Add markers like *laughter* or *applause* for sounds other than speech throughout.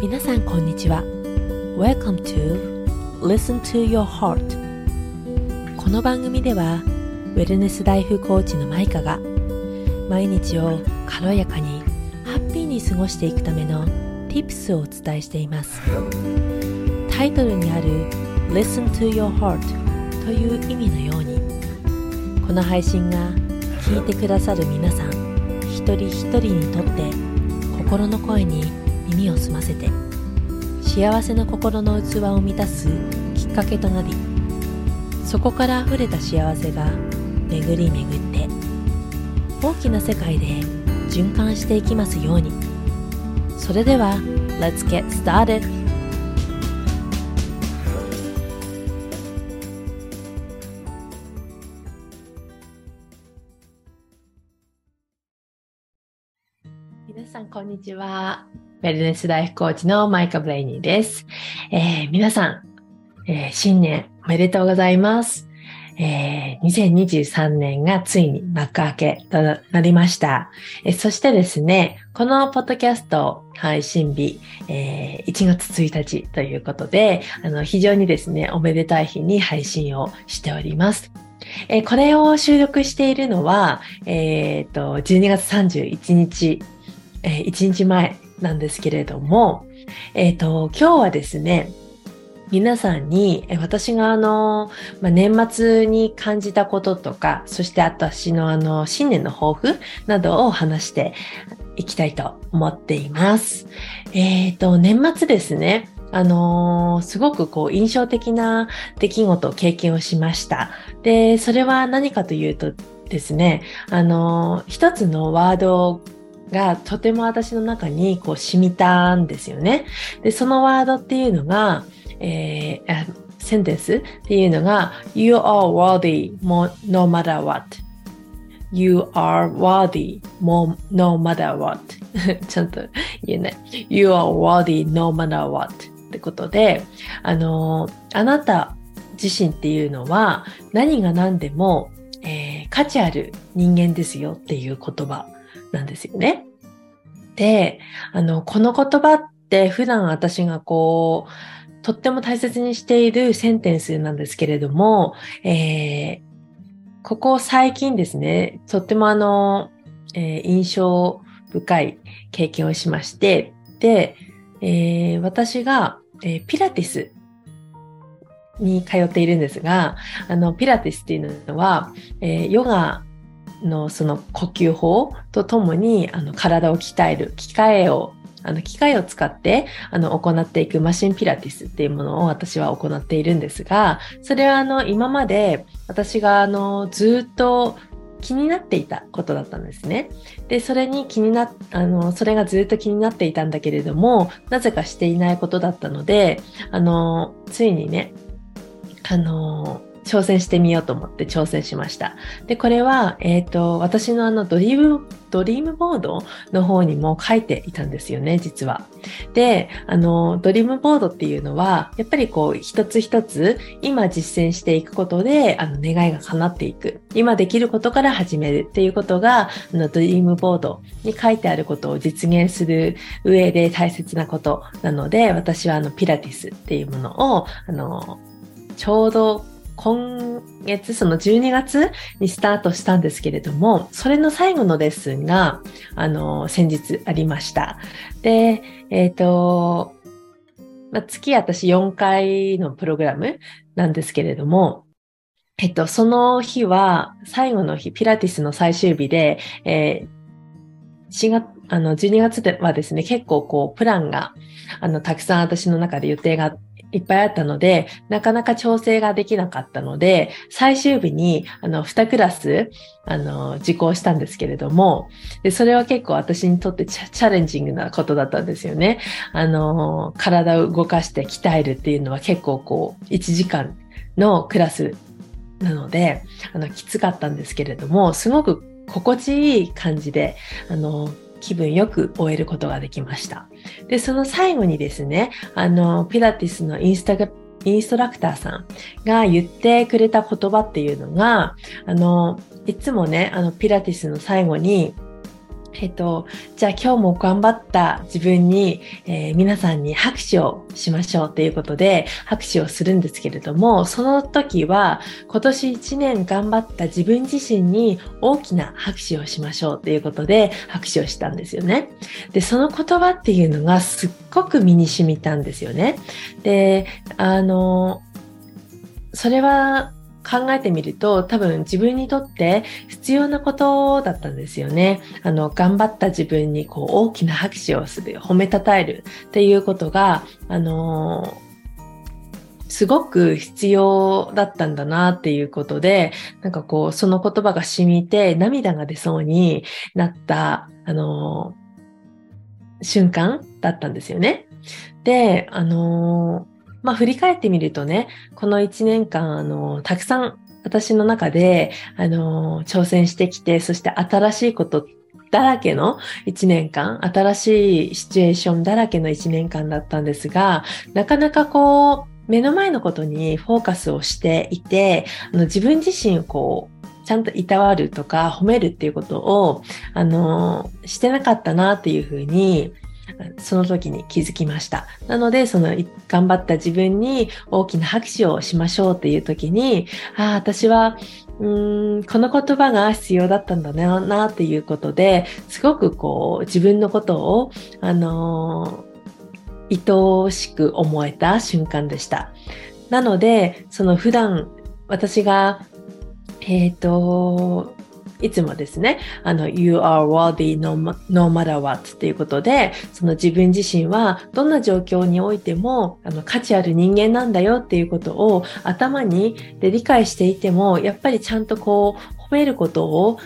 皆さんこんにちは。Welcome to Listen to Your Heart この番組ではウェルネスライフコーチのマイカが毎日を軽やかにハッピーに過ごしていくための Tips をお伝えしています。タイトルにある Listen to Your Heart という意味のようにこの配信が聞いてくださる皆さん一人一人にとって心の声に耳を澄ませて。幸せの心の器を満たすきっかけとなりそこから溢れた幸せが巡り巡って大きな世界で循環していきますように。それでは Let's get started! 皆さんこんにちは。ウェルネスライフコーチのマイカ・ブレイニーです、えー皆さん、えー新年おめでとうございますえー2023年がついに幕開けとなりました。えーそしてですね、このポッドキャスト配信日、えー1月1日ということで、あの非常にですね、おめでたい日に配信をしております。えーこれを収録しているのは、えーと、12月31日、えー1日前なんですけれども、えっ、と、今日はですね、皆さんに、私があの、まあ、年末に感じたこととか、そして私のあの、新年の抱負などを話していきたいと思っています。えっ、と、年末ですね。あのーすごくこう印象的な出来事を、経験をしました。で、それは何かというとですね、あのー一つのワードがとても私の中にこう染みたんですよね。で、そのワードっていうのが、えーセンテンスっていうのが You are worthy no matter what. You are worthy no matter what. *laughs* ちゃんと言えない。You are worthy no matter what. ってことであのあなた自身っていうのは何が何でも、えー価値ある人間ですよっていう言葉。なんですよね。で、あの、この言葉って普段私がこう、とっても大切にしているセンテンスなんですけれども、えーここ最近ですね、とってもあの、えー印象深い経験をしまして、で、えー私が、えーピラティスに通っているんですが、あの、ピラティスっていうのは、えーヨガのその呼吸法とともにあの体を鍛える機械をあの機械を使ってあの行っていくマシンピラティスっていうものを私は行っているんですがそれはあの今まで私があのずっと気になっていたことだったんですね。で、それに気にな、あの、それがずっと気になっていたんだけれども、なぜかしていないことだったので、あの、ついにね、あの、挑戦してみようと思って挑戦しました。で、これは、えっ、と、私のあのドリーム、ドリームボードの方にも書いていたんですよね、実は。で、あの、ドリームボードっていうのは、やっぱりこう、一つ一つ、今実践していくことで、あの、願いが叶っていく。今できることから始めるっていうことが、あの、ドリームボードに書いてあることを実現する上で大切なことなので、私はあの、ピラティスっていうものを、あの、ちょうど今月、その12月にスタートしたんですけれども、それの最後のレッスンが、あの、先日ありました。で、えっ、と、まあ、月私4回のプログラムなんですけれども、えっと、その日は、最後の日、ピラティスの最終日で、えー4月、あの、12月ではですね、結構こう、プランが、あの、たくさん私の中で予定がいっぱいあったので、なかなか調整ができなかったので、最終日に、あの、2クラス、あの、受講したんですけれども、で、それは結構私にとってチャチャレンジングなことだったんですよね。あの、体を動かして鍛えるっていうのは結構こう、1時間のクラスなので、あの、きつかったんですけれども、すごく心地いい感じで、あの、気分よく終えることができました。で、その最後にですね、あの、ピラティスのインスタインストラクターさんが言ってくれた言葉っていうのが、あの、いつもね、あの、ピラティスの最後に、えっと、じゃあ今日も頑張った自分に、えー、皆さんに拍手をしましょうということで拍手をするんですけれども、その時は今年1年頑張った自分自身に大きな拍手をしましょうということで拍手をしたんですよね。で、その言葉っていうのがすっごく身に染みたんですよね。で、あの、それは考えてみると多分自分にとって必要なことだったんですよね。あの、頑張った自分にこう大きな拍手をする、褒めたたえるっていうことが、あのすごく必要だったんだなっていうことで、なんかこう、その言葉が染みて涙が出そうになった、あの瞬間だったんですよね。で、あのまあ振り返ってみるとね、この1年間、あの、たくさん私の中で、あの、挑戦してきて、そして新しいことだらけの1年間、新しいシチュエーションだらけの1年間だったんですが、なかなかこう、目の前のことにフォーカスをしていて、あの自分自身をこう、ちゃんといたわるとか褒めるっていうことを、あの、してなかったなっていうふうに、その時に気づきました。なので、その頑張った自分に大きな拍手をしましょうっていう時に、ああ、私は、うん、この言葉が必要だったんだなっていうことで、すごくこう、自分のことを、あのー、愛おしく思えた瞬間でした。なので、その普段、私が、えっ、ー、と、いつもですね、あの、you are worthy no matter what っていうことで、その自分自身はどんな状況においても、あの、価値ある人間なんだよっていうことを頭にで理解していても、やっぱりちゃんとこう、褒めることを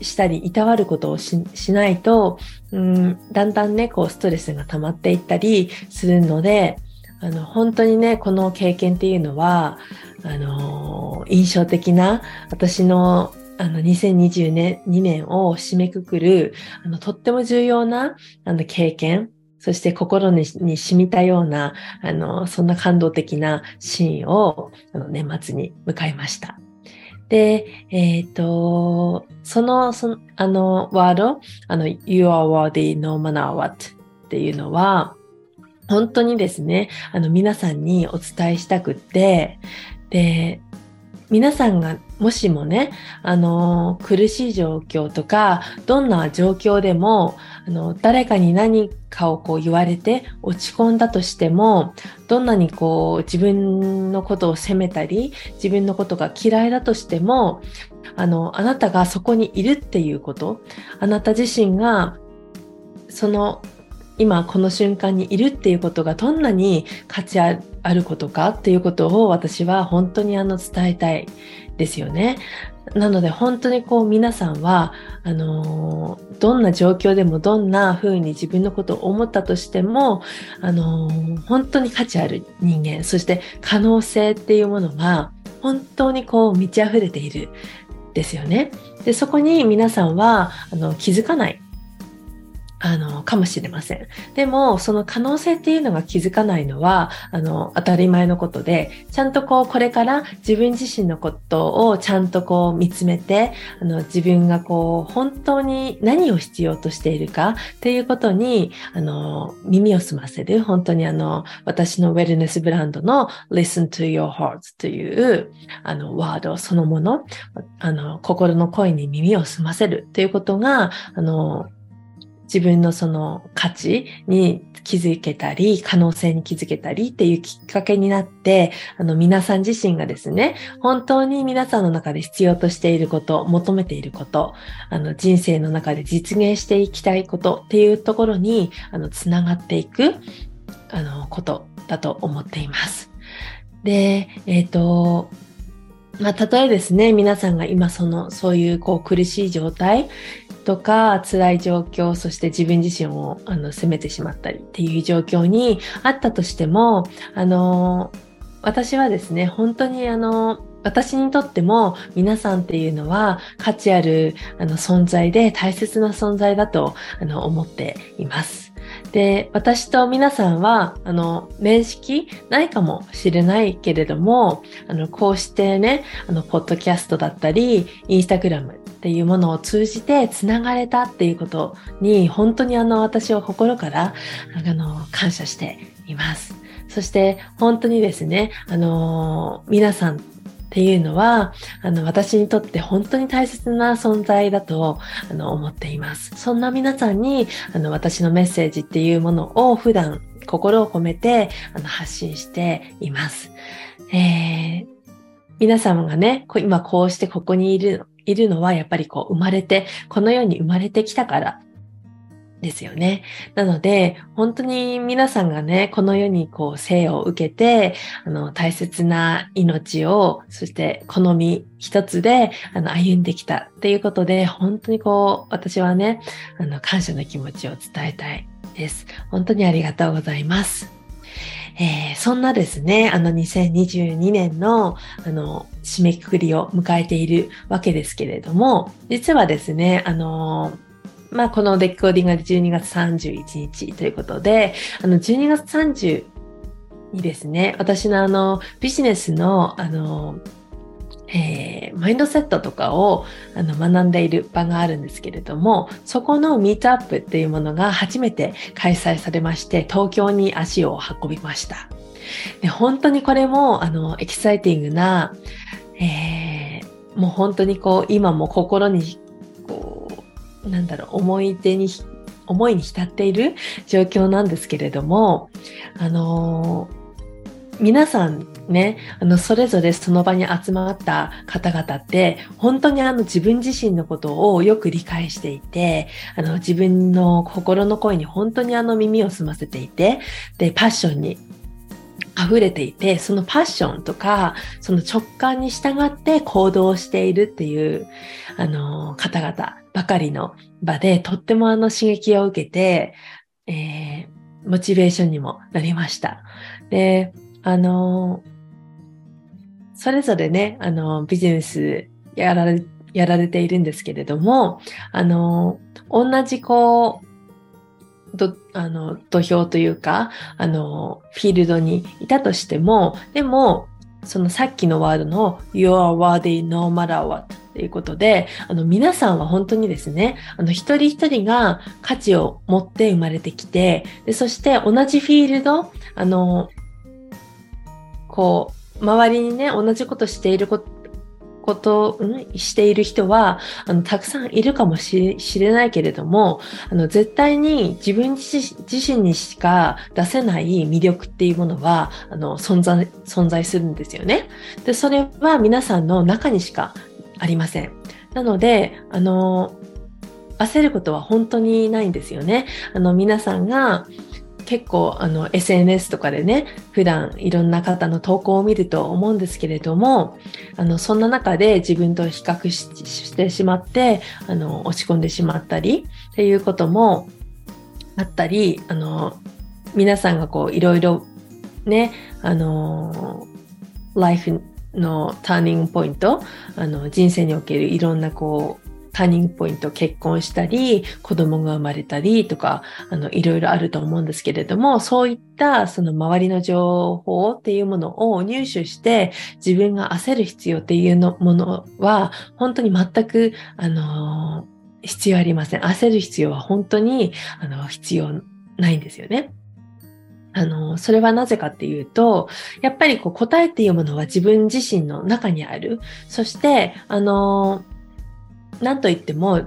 したり、いたわることをしないと、うん、だんだんね、こう、ストレスが溜まっていったりするので、あの、本当にね、この経験っていうのは、あのー、印象的な私のあの、2022年年を締めくくる、あの、とっても重要な、あの、経験、そして心にに染みたような、あの、そんな感動的なシーンを、あの、年末に迎えました。で、えっ、ー、と、その、その、あの、ワード、あの、You are worthy no matter what っていうのは、本当にですね、あの、皆さんにお伝えしたくって、で、皆さんがもしもね、あの、苦しい状況とか、どんな状況でも、あの、誰かに何かをこう言われて落ち込んだとしても、どんなにこう自分のことを責めたり、自分のことが嫌いだとしても、あの、あなたがそこにいるっていうこと、あなた自身がその今この瞬間にいるっていうことがどんなに価値あることかっていうことを私は本当にあの伝えたいですよね。なので本当にこう皆さんは、あのー、どんな状況でもどんな風に自分のことを思ったとしても、あのー、本当に価値ある人間、そして可能性っていうものが本当にこう満ち溢れているですよね。で、そこに皆さんはあの気づかないあの、かもしれません。でも、その可能性っていうのが気づかないのは、あの、当たり前のことで、ちゃんとこう、これから自分自身のことをちゃんとこう、見つめて、あの、自分がこう、本当に何を必要としているかっていうことに、あの、耳を澄ませる、本当にあの、私のウェルネスブランドの Listen to Your Heart という、あの、ワードそのもの、あの、心の声に耳を澄ませるということが、あの、自分のその価値に気づけたり、可能性に気づけたりっていうきっかけになって、あの皆さん自身がですね、本当に皆さんの中で必要としていること、求めていること、あの人生の中で実現していきたいことっていうところに、あの、つながっていく、あの、ことだと思っています。で、えっ、ー、と、まあ、たとえですね、皆さんが今その、そういうこう苦しい状態とか辛い状況、そして自分自身をあの責めてしまったりっていう状況にあったとしても、あの、私はですね、本当にあの、私にとっても皆さんっていうのは価値あるあの存在で大切な存在だとあの思っています。で、私と皆さんは、あの、面識ないかもしれないけれども、あの、こうしてね、あの、ポッドキャストだったり、インスタグラムっていうものを通じて繋がれたっていうことに、本当にあの、私は心から、あの、感謝しています。そして本当にですね、あの皆さんっていうのは、あの、私にとって本当に大切な存在だと、あの、思っています。そんな皆さんに、あの、私のメッセージっていうものを普段心を込めて、あの、発信しています。えー、皆様がね、今こうしてここにいる、いるのは、やっぱりこう、生まれて、この世に生まれてきたからですよね。なので、本当に皆さんがね、この世にこう生を受けて、あの、大切な命を、そして好み一つで、あの、歩んできたっていうことで、本当にこう、私はね、あの、感謝の気持ちを伝えたいです。本当にありがとうございます。えー、そんなですね、あの2022年のあの締めくくりを迎えているわけですけれども、実はですね、あのまあ、このデコーディングが12月31日ということで、あの、12月30にですね、私のあの、ビジネスの、あの、えー、マインドセットとかをあの学んでいる場があるんですけれども、そこのミートアップっていうものが初めて開催されまして、東京に足を運びました。で本当にこれも、あの、エキサイティングな、えー、もう本当にこう、今も心にこう、なんだろう、思い出に、思いに浸っている状況なんですけれども、あのー、皆さんね、あの、それぞれその場に集まった方々って、本当にあの自分自身のことをよく理解していて、あの、自分の心の声に本当にあの耳を澄ませていて、で、パッションに溢れていて、そのパッションとか、その直感に従って行動しているっていう、あの、方々。ばかりの場で、とってもあの刺激を受けて、えー、モチベーションにもなりました。で、あの、それぞれね、あの、ビジネスやられ、やられているんですけれども、あの、同じこう、ど、あの、土俵というか、あの、フィールドにいたとしても、でも、そのさっきのワードの You are worthy no matter what ということで、あの皆さんは本当にですね、あの一人一人が価値を持って生まれてきて、でそして同じフィールド、あの、こう、周りにね、同じことしていることこと、うん、している人は、あの、たくさんいるかもしれないけれども、あの、絶対に自分自身にしか出せない魅力っていうものは、あの、存在、存在するんですよね。で、それは皆さんの中にしかありません。なので、あの、焦ることは本当にないんですよね。あの、皆さんが、結構あの SNS とかでね普段いろんな方の投稿を見ると思うんですけれどもあのそんな中で自分と比較してしまってあの落ち込んでしまったりっていうこともあったりあの皆さんがこういろいろねあのライフのターニングポイントあの人生におけるいろんなこうターニングポイント結婚したり、子供が生まれたりとか、あの、いろいろあると思うんですけれども、そういったその周りの情報っていうものを入手して、自分が焦る必要っていうのものは、本当に全く、あの必要ありません。焦る必要は本当に、あの、必要ないんですよね。あの、それはなぜかっていうと、やっぱりこう答えっていうものは自分自身の中にある。そして、あの、なんといっても、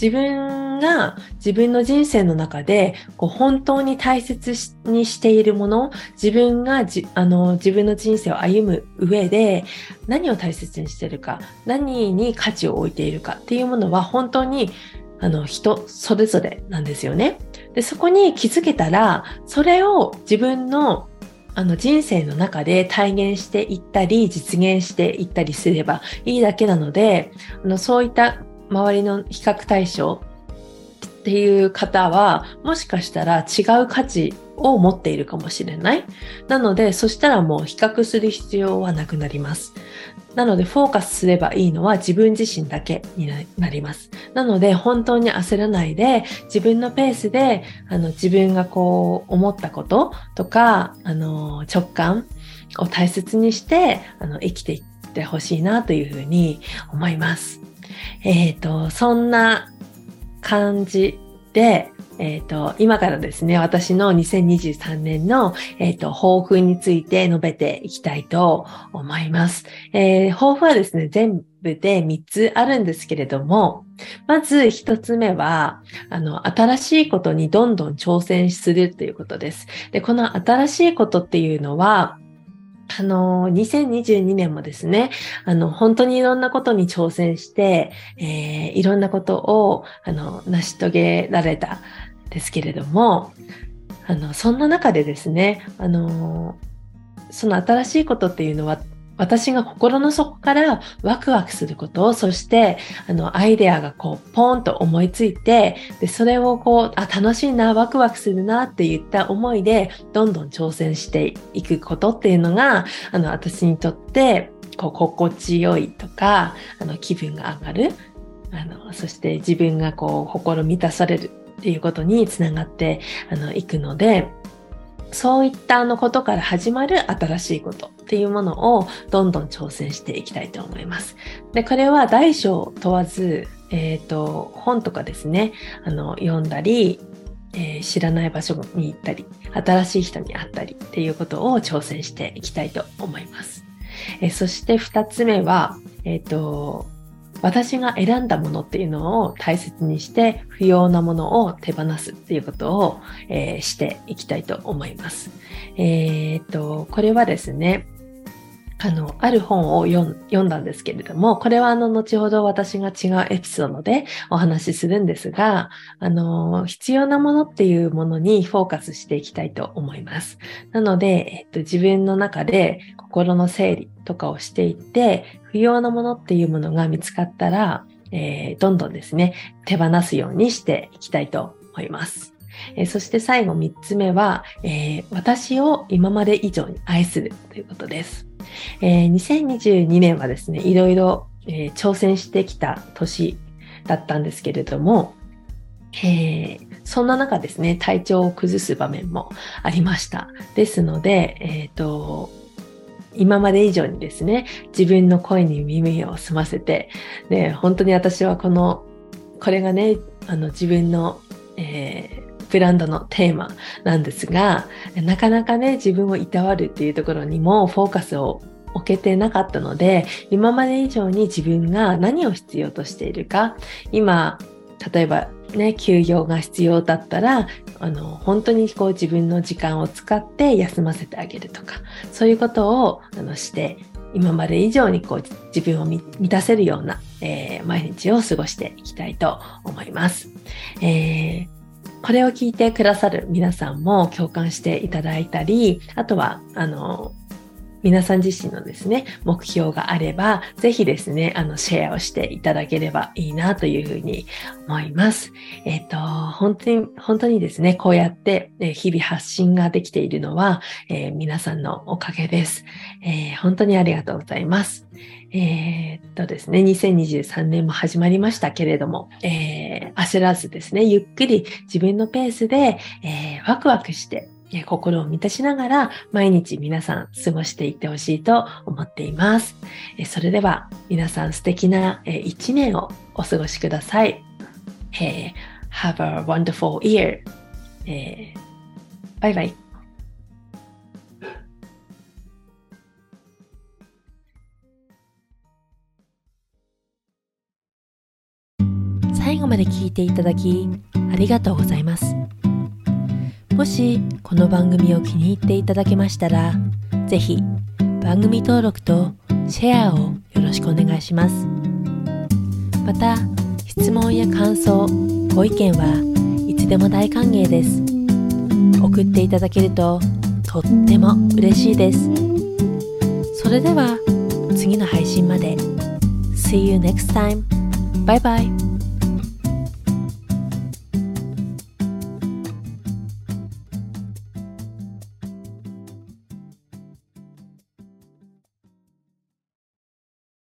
自分が自分の人生の中でこう本当に大切にしているもの、自分がじあの自分の人生を歩む上で何を大切にしているか、何に価値を置いているかっていうものは本当にあの人それぞれなんですよね。で、そこに気づけたら、それを自分のあの人生の中で体現していったり実現していったりすればいいだけなのであのそういった周りの比較対象っていう方はもしかしたら違う価値を持っているかもしれない。なので、そしたらもう比較する必要はなくなります。なので、フォーカスすればいいのは自分自身だけになります。なので、本当に焦らないで、自分のペースで、あの、自分がこう、思ったこととか、あの、直感を大切にして、あの、生きていってほしいなというふうに思います。えっ、ー、と、そんな感じで、えっ、ー、と、今からですね、私の2023年の、えっ、ー、と、抱負について述べていきたいと思います。えー、抱負はですね、全部で3つあるんですけれども、まず1つ目は、あの、新しいことにどんどん挑戦するということです。で、この新しいことっていうのは、あの、2022年もですね、あの、本当にいろんなことに挑戦して、えー、いろんなことを、あの、成し遂げられたですけれども、あの、そんな中でですね、あの、その新しいことっていうのは、私が心の底からワクワクすることを、そして、あの、アイデアがこう、ポーンと思いついて、で、それをこう、あ、楽しいな、ワクワクするなって言った思いで、どんどん挑戦していくことっていうのが、あの、私にとって、こう、心地よいとか、あの、気分が上がる。あの、そして自分がこう、心満たされるっていうことにつながってあのいくので、そういったあのことから始まる新しいことっていうものをどんどん挑戦していきたいと思います。で、これは大小問わず、えっ、と、本とかですね、あの、読んだり、えー、知らない場所に行ったり、新しい人に会ったりっていうことを挑戦していきたいと思います。えー、そして二つ目は、えっ、と、私が選んだものっていうのを大切にして不要なものを手放すっていうことを、えー、していきたいと思います。えー、っと、これはですね、あの、ある本を読んだんですけれども、これはあの、後ほど私が違うエピソードでお話しするんですが、あの、必要なものっていうものにフォーカスしていきたいと思います。なので、えっと、自分の中で心の整理とかをしていって、不要なものっていうものが見つかったら、えー、どんどんですね、手放すようにしていきたいと思います。え、そして最後3つ目は、えー、私を今まで以上に愛するということです。えー、2022年はですね、いろいろ、えー、挑戦してきた年だったんですけれども、えー、そんな中ですね、体調を崩す場面もありました。ですので、えっ、ー、と、今まで以上にですね、自分の声に耳を澄ませて、ね、本当に私はこの、これがね、あの自分の、えー、ブランドのテーマなんですが、なかなかね、自分をいたわるっていうところにもフォーカスを置けてなかったので、今まで以上に自分が何を必要としているか、今、例えばね、休業が必要だったら、あの、本当にこう自分の時間を使って休ませてあげるとか、そういうことをあのして、今まで以上にこう自分を満たせるような、えー、毎日を過ごしていきたいと思います。えーこれを聞いてくださる皆さんも共感していただいたり、あとは、あの、皆さん自身のですね、目標があれば、ぜひですね、あの、シェアをしていただければいいなというふうに思います。えっ、ー、と、本当に、本当にですね、こうやって日々発信ができているのは、えー、皆さんのおかげです、えー、本当にありがとうございます。えー、っとですね、2023年も始まりましたけれども、えー、焦らずですね、ゆっくり自分のペースで、えー、ワクワクして、心を満たしながら毎日皆さん過ごしていってほしいと思っています。それでは皆さん素敵な一年をお過ごしください。え Have a wonderful year. えバイバイ。後まで聞いていただきありがとうございます。もしこの番組を気に入っていただけましたら、ぜひ番組登録とシェアをよろしくお願いします。また、質問や感想、ご意見はいつでも大歓迎です。送っていただけるととっても嬉しいです。それでは次の配信まで。See you next time. Bye bye.